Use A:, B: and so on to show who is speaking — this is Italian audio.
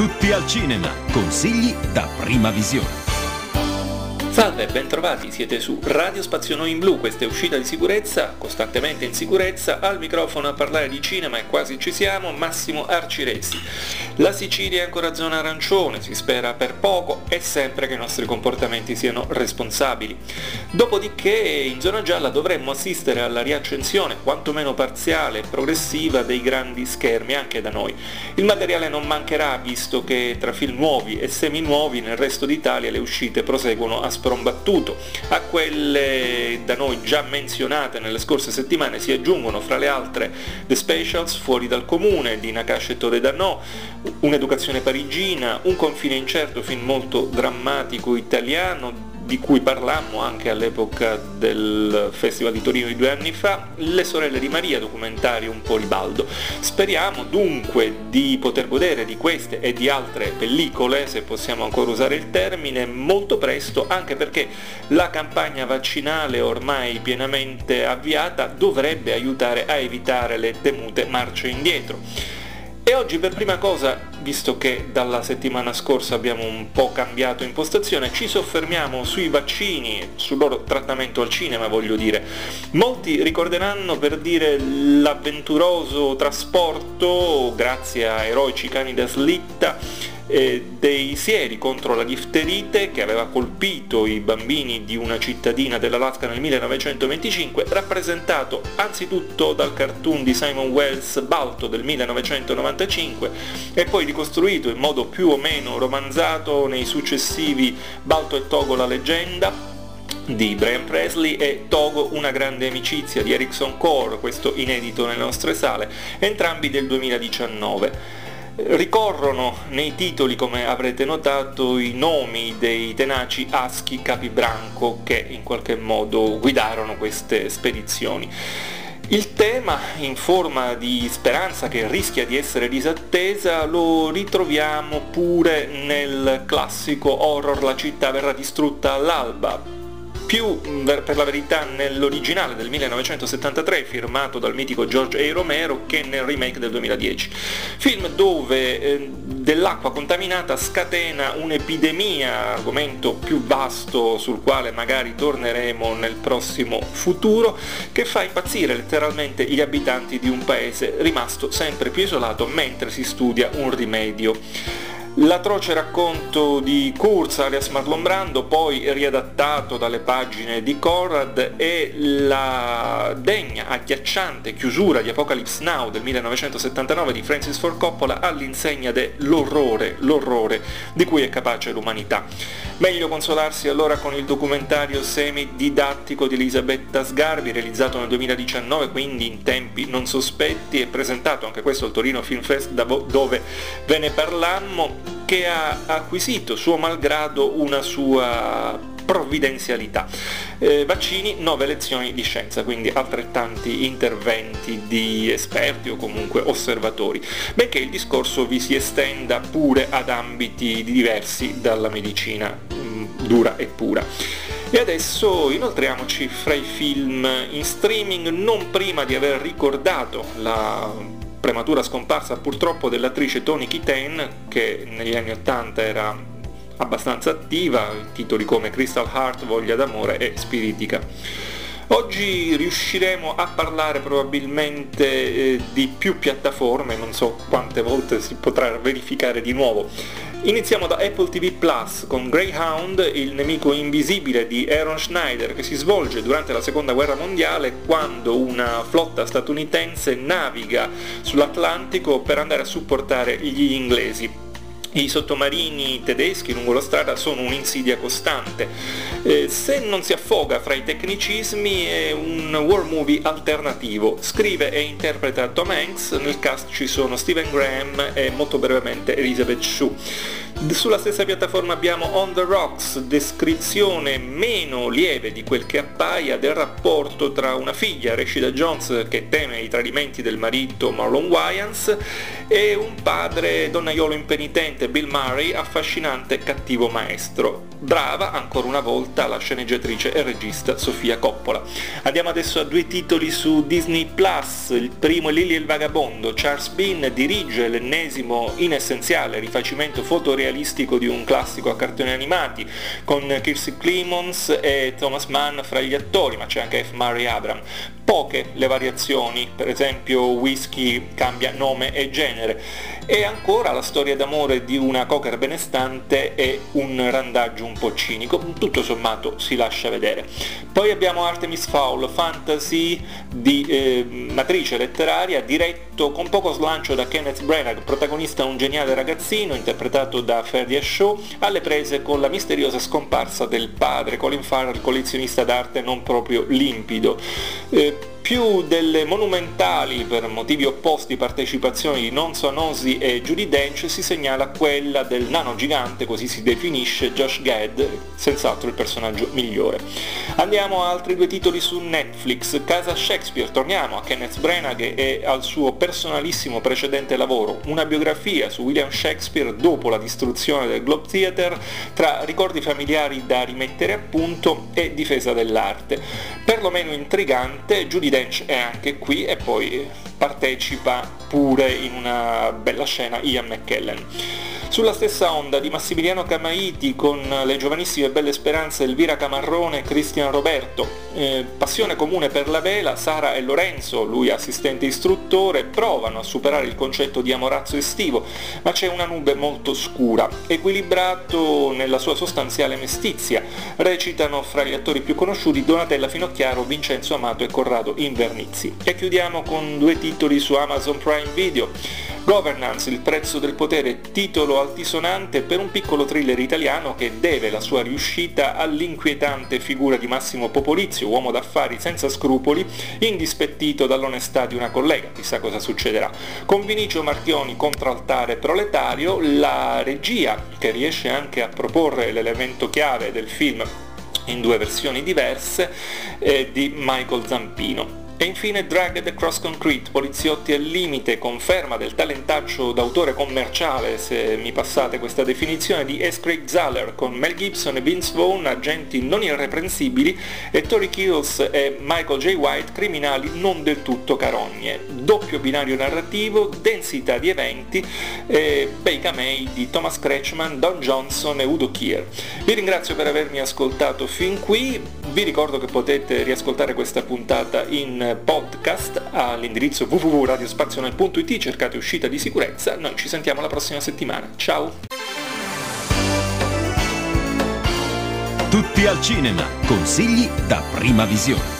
A: Tutti al cinema. Consigli da prima visione.
B: Salve, bentrovati, siete su Radio Spazio Noi in Blu, questa è uscita di sicurezza, costantemente in sicurezza, al microfono a parlare di cinema e quasi ci siamo, Massimo Arciresi. La Sicilia è ancora zona arancione, si spera per poco e sempre che i nostri comportamenti siano responsabili. Dopodiché in zona gialla dovremmo assistere alla riaccensione, quantomeno parziale e progressiva, dei grandi schermi anche da noi. Il materiale non mancherà visto che tra film nuovi e semi nuovi nel resto d'Italia le uscite proseguono a sprombattuto. A quelle da noi già menzionate nelle scorse settimane si aggiungono fra le altre The Specials, Fuori dal Comune di Nakash Toledano, Un'educazione parigina, Un confine incerto, film molto drammatico italiano di cui parlammo anche all'epoca del Festival di Torino di due anni fa, Le sorelle di Maria, documentario un po' ribaldo. Speriamo dunque di poter godere di queste e di altre pellicole, se possiamo ancora usare il termine, molto presto, anche perché la campagna vaccinale ormai pienamente avviata dovrebbe aiutare a evitare le temute marce indietro. E oggi per prima cosa, visto che dalla settimana scorsa abbiamo un po' cambiato impostazione, ci soffermiamo sui vaccini, sul loro trattamento al cinema voglio dire. Molti ricorderanno per dire l'avventuroso trasporto, grazie a eroici cani da slitta, eh, dei sieri contro la difterite che aveva colpito i bambini di una cittadina dell'Alaska nel 1925, rappresentato anzitutto dal cartoon di Simon Wells Balto del 1995 e poi ricostruito in modo più o meno romanzato nei successivi Balto e Togo la leggenda, di Brian Presley e Togo una grande amicizia di Erickson Core, questo inedito nelle nostre sale, entrambi del 2019. Ricorrono nei titoli, come avrete notato, i nomi dei tenaci Aschi Capibranco che in qualche modo guidarono queste spedizioni. Il tema, in forma di speranza che rischia di essere disattesa, lo ritroviamo pure nel classico horror La città verrà distrutta all'alba, più per la verità nell'originale del 1973 firmato dal mitico George A. Romero che nel remake del 2010. Film dove eh, dell'acqua contaminata scatena un'epidemia, argomento più vasto sul quale magari torneremo nel prossimo futuro, che fa impazzire letteralmente gli abitanti di un paese rimasto sempre più isolato mentre si studia un rimedio. L'atroce racconto di Kurz alias Marlon Brando, poi riadattato dalle pagine di Conrad e la degna, agghiacciante chiusura di Apocalypse Now del 1979 di Francis Ford Coppola all'insegna dell'orrore, l'orrore di cui è capace l'umanità. Meglio consolarsi allora con il documentario semi-didattico di Elisabetta Sgarbi, realizzato nel 2019, quindi in tempi non sospetti e presentato anche questo al Torino Film Fest dove ve ne parlammo che ha acquisito suo malgrado una sua provvidenzialità. Eh, vaccini, nove lezioni di scienza, quindi altrettanti interventi di esperti o comunque osservatori, benché il discorso vi si estenda pure ad ambiti diversi dalla medicina mh, mm, dura e pura. E adesso inoltriamoci fra i film in streaming non prima di aver ricordato la prematura scomparsa purtroppo dell'attrice Toni Kiten che negli anni 80 era abbastanza attiva, titoli come Crystal Heart, Voglia d'amore e Spiritica. Oggi riusciremo a parlare probabilmente eh, di più piattaforme, non so quante volte si potrà verificare di nuovo. Iniziamo da Apple TV Plus con Greyhound, il nemico invisibile di Aaron Schneider che si svolge durante la seconda guerra mondiale quando una flotta statunitense naviga sull'Atlantico per andare a supportare gli inglesi. I sottomarini tedeschi lungo la strada sono un'insidia costante. Eh, se non si affoga fra i tecnicismi è un war movie alternativo. Scrive e interpreta Tom Hanks, nel cast ci sono Steven Graham e molto brevemente Elizabeth Shue. Sulla stessa piattaforma abbiamo On the Rocks, descrizione meno lieve di quel che appaia del rapporto tra una figlia, Rashida Jones, che teme i tradimenti del marito Marlon Wayans, e un padre donnaiolo impenitente Evidente Bill Murray, affascinante cattivo maestro. Brava ancora una volta la sceneggiatrice e regista Sofia Coppola. Andiamo adesso a due titoli su Disney Plus. Il primo è Lily il Vagabondo. Charles Bean dirige l'ennesimo inessenziale rifacimento fotorealistico di un classico a cartoni animati con Kirsty Clemons e Thomas Mann fra gli attori, ma c'è anche F. Murray Abram. Poche le variazioni, per esempio Whisky cambia nome e genere. E ancora la storia d'amore di una cocker benestante e un randaggio un po' cinico, tutto sommato si lascia vedere. Poi abbiamo Artemis Fowl, fantasy di eh, matrice letteraria, diretto con poco slancio da Kenneth Branagh, protagonista un geniale ragazzino interpretato da Ferdy Shaw, alle prese con la misteriosa scomparsa del padre, Colin Farrell, collezionista d'arte non proprio limpido. Eh, più delle monumentali per motivi opposti partecipazioni di Non Sonosi e Judy Dench si segnala quella del nano gigante, così si definisce Josh Gad, senz'altro il personaggio migliore. Andiamo a altri due titoli su Netflix, Casa Shakespeare, torniamo a Kenneth Branagh e al suo personalissimo precedente lavoro, una biografia su William Shakespeare dopo la distruzione del Globe Theatre, tra ricordi familiari da rimettere a punto e difesa dell'arte. Perlomeno intrigante, Judy Dench è anche qui e poi partecipa pure in una bella scena Ian McKellen. Sulla stessa onda di Massimiliano Camaiti con le giovanissime belle speranze Elvira Camarrone e Cristian Roberto. Eh, passione comune per la vela, Sara e Lorenzo, lui assistente istruttore, provano a superare il concetto di amorazzo estivo, ma c'è una nube molto scura, equilibrato nella sua sostanziale mestizia. Recitano fra gli attori più conosciuti Donatella Finocchiaro, Vincenzo Amato e Corrado Invernizzi. E chiudiamo con due titoli su Amazon Prime Video. Governance, il prezzo del potere, titolo altisonante per un piccolo thriller italiano che deve la sua riuscita all'inquietante figura di Massimo Popolizio, uomo d'affari senza scrupoli, indispettito dall'onestà di una collega, chissà cosa succederà. Con Vinicio Marchioni contraltare proletario, la regia, che riesce anche a proporre l'elemento chiave del film in due versioni diverse, eh, di Michael Zampino. E infine Dragged Cross Concrete, poliziotti al limite, conferma del talentaccio d'autore commerciale, se mi passate questa definizione, di S. Craig Zaller con Mel Gibson e Vince Vaughn, agenti non irreprensibili, e Tori Kills e Michael J. White, criminali non del tutto carogne. Doppio binario narrativo, densità di eventi, e bei camei di Thomas Kretschmann, Don Johnson e Udo Kier. Vi ringrazio per avermi ascoltato fin qui, vi ricordo che potete riascoltare questa puntata in podcast all'indirizzo www.radiospazional.it, cercate uscita di sicurezza, noi ci sentiamo la prossima settimana. Ciao!
A: Tutti al cinema, consigli da prima visione.